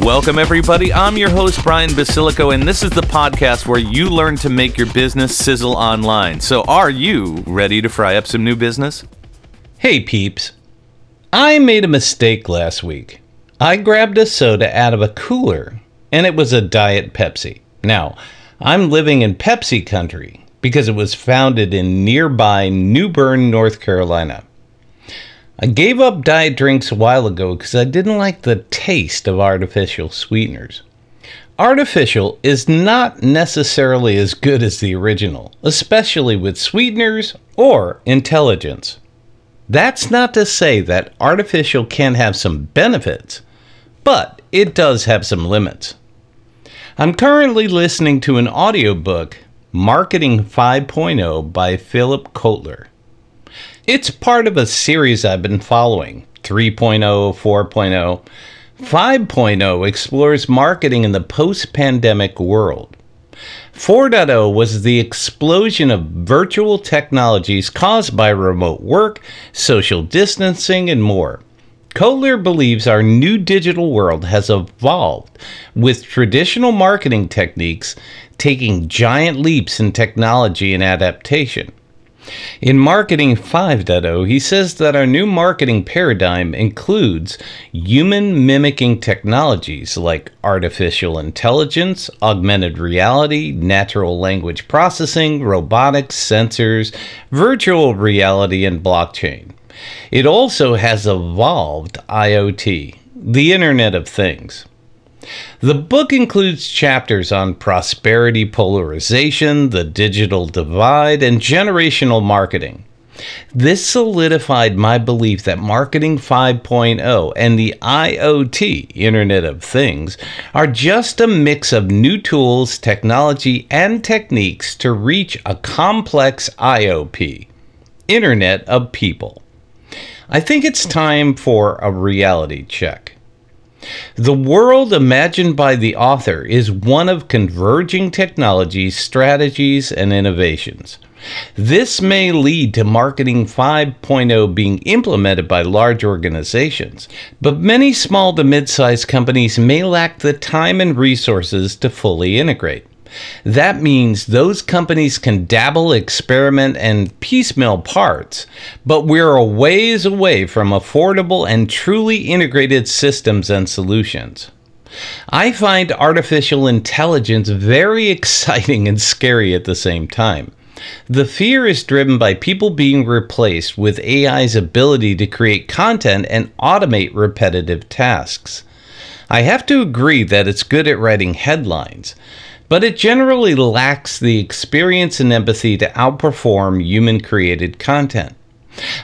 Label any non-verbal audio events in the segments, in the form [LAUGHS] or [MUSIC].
Welcome, everybody. I'm your host, Brian Basilico, and this is the podcast where you learn to make your business sizzle online. So, are you ready to fry up some new business? Hey, peeps. I made a mistake last week. I grabbed a soda out of a cooler, and it was a Diet Pepsi. Now, I'm living in Pepsi country because it was founded in nearby New Bern, North Carolina. I gave up diet drinks a while ago because I didn't like the taste of artificial sweeteners. Artificial is not necessarily as good as the original, especially with sweeteners or intelligence. That's not to say that artificial can't have some benefits, but it does have some limits. I'm currently listening to an audiobook, Marketing 5.0 by Philip Kotler. It's part of a series I've been following 3.0, 4.0. 5.0 explores marketing in the post pandemic world. 4.0 was the explosion of virtual technologies caused by remote work, social distancing, and more. Kotler believes our new digital world has evolved with traditional marketing techniques taking giant leaps in technology and adaptation. In Marketing 5.0, he says that our new marketing paradigm includes human mimicking technologies like artificial intelligence, augmented reality, natural language processing, robotics, sensors, virtual reality, and blockchain. It also has evolved IoT, the Internet of Things. The book includes chapters on prosperity polarization, the digital divide, and generational marketing. This solidified my belief that Marketing 5.0 and the IoT, Internet of Things, are just a mix of new tools, technology, and techniques to reach a complex IOP, Internet of People. I think it's time for a reality check. The world imagined by the author is one of converging technologies, strategies, and innovations. This may lead to Marketing 5.0 being implemented by large organizations, but many small to mid sized companies may lack the time and resources to fully integrate. That means those companies can dabble, experiment, and piecemeal parts, but we're a ways away from affordable and truly integrated systems and solutions. I find artificial intelligence very [LAUGHS] exciting and scary at the same time. The fear is driven by people being replaced with AI's ability to create content and automate repetitive tasks. I have to agree that it's good at writing headlines, but it generally lacks the experience and empathy to outperform human created content.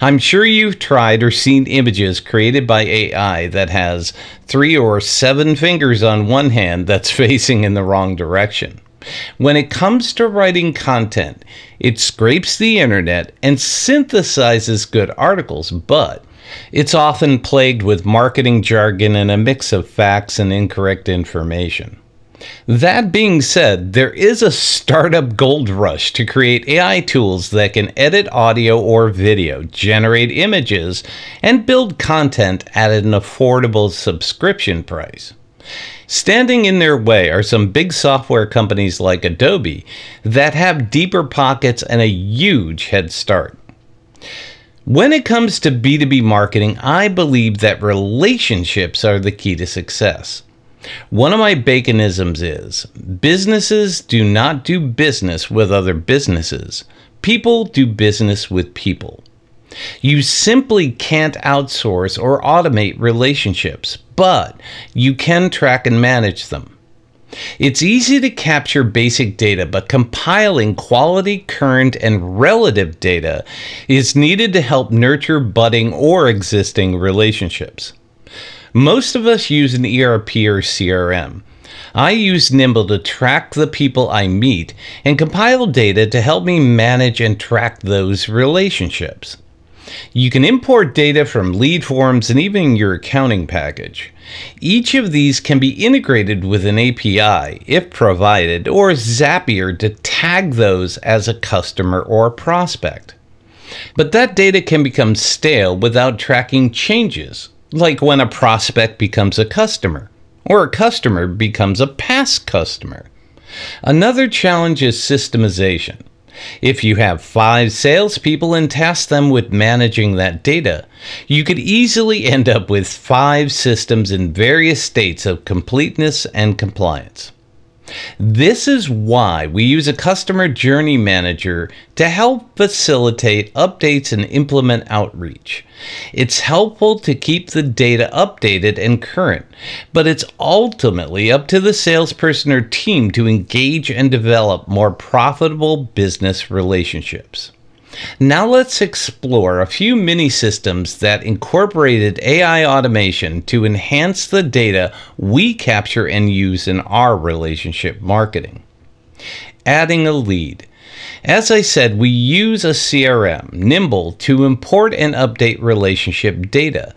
I'm sure you've tried or seen images created by AI that has three or seven fingers on one hand that's [LAUGHS] facing in the wrong direction. When it comes to writing content, it scrapes the internet and synthesizes good articles, but it's often plagued with marketing jargon and a mix of facts and incorrect information. That being said, there is a startup gold rush to create AI tools that can edit audio or video, generate images, and build content at an affordable subscription price. Standing in their way are some big software companies like Adobe that have deeper pockets and a huge head start. When it comes to B2B marketing, I believe that relationships are the key to success. One of my baconisms is businesses do not do business with other businesses. People do business with people. You simply can't outsource or automate relationships, but you can track and manage them. It's easy to capture basic data, but compiling quality, current, and relative data is needed to help nurture budding or existing relationships. Most of us use an ERP or CRM. I use Nimble to track the people I meet and compile data to help me manage and track those relationships. You can import data from lead forms and even your accounting package. Each of these can be integrated with an API, if provided, or Zapier to tag those as a customer or prospect. But that data can become stale without tracking changes, like when a prospect becomes a customer, or a customer becomes a past customer. Another challenge is systemization. If you have five salespeople and task them with managing that data, you could easily end up with five systems in various states of completeness and compliance. This is why we use a customer journey manager to help facilitate updates and implement outreach. It's helpful to keep the data updated and current, but it's ultimately up to the salesperson or team to engage and develop more profitable business relationships. Now let's explore a few mini systems that incorporated AI automation to enhance the data we capture and use in our relationship marketing. Adding a lead. As I said, we use a CRM, Nimble, to import and update relationship data.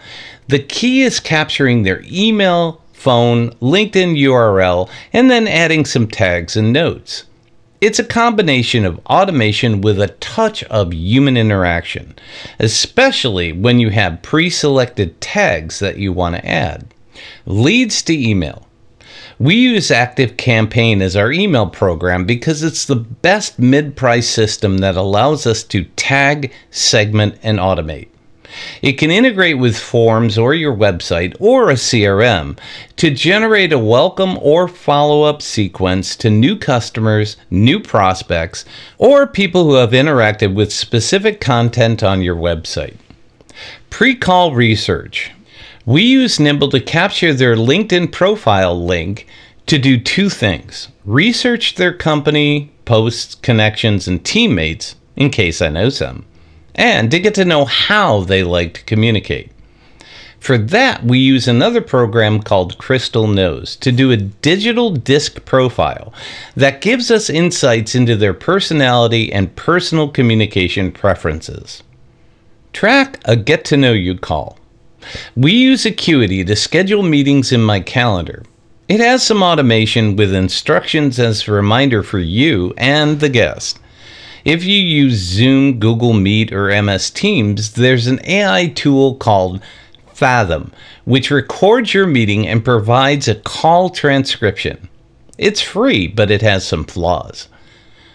The key is capturing their email, phone, LinkedIn URL, and then adding some tags and notes. It's a combination of automation with a touch of human interaction, especially when you have pre selected tags that you want to add. Leads to email. We use ActiveCampaign as our email program because it's the best mid price system that allows us to tag, segment, and automate. It can integrate with forms or your website or a CRM to generate a welcome or follow up sequence to new customers, new prospects, or people who have interacted with specific content on your website. Pre call research. We use Nimble to capture their LinkedIn profile link to do two things research their company, posts, connections, and teammates, in case I know some and to get to know how they like to communicate. For that, we use another program called Crystal Knows to do a digital disc profile that gives us insights into their personality and personal communication preferences. Track a get to know you call. We use Acuity to schedule meetings in my calendar. It has some automation with instructions as a reminder for you and the guest. If you use Zoom, Google Meet, or MS Teams, there's an AI tool called Fathom, which records your meeting and provides a call transcription. It's free, but it has some flaws.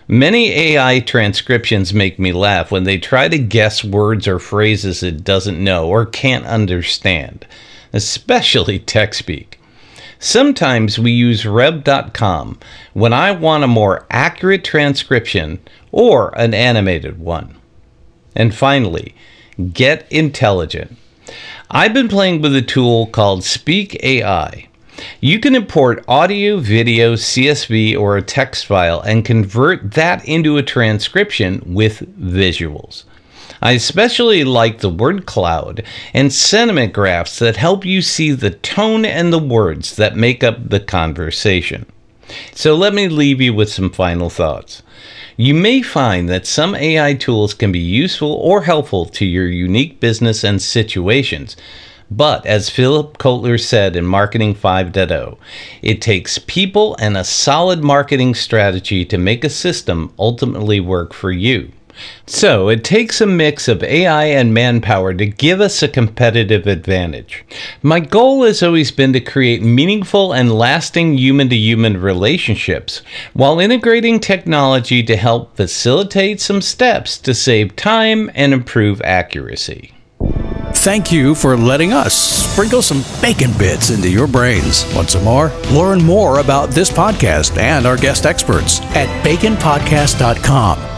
Many AI transcriptions make me laugh when they try to guess words or phrases it doesn't know or can't understand, especially tech speak. Sometimes we use Rev.com when I want a more accurate transcription or an animated one. And finally, get intelligent. I've been playing with a tool called Speak AI. You can import audio, video, CSV, or a text file and convert that into a transcription with visuals. I especially like the word cloud and sentiment graphs that help you see the tone and the words that make up the conversation. So let me leave you with some final thoughts. You may find that some AI tools can be useful or helpful to your unique business and situations. But as Philip Kotler said in Marketing 5.0, it takes people and a solid marketing strategy to make a system ultimately work for you. So it takes a mix of AI and manpower to give us a competitive advantage. My goal has always been to create meaningful and lasting human to human relationships while integrating technology to help facilitate some steps to save time and improve accuracy. Thank you for letting us sprinkle some bacon bits into your brains. Want some more? Learn more about this podcast and our guest experts at baconpodcast.com.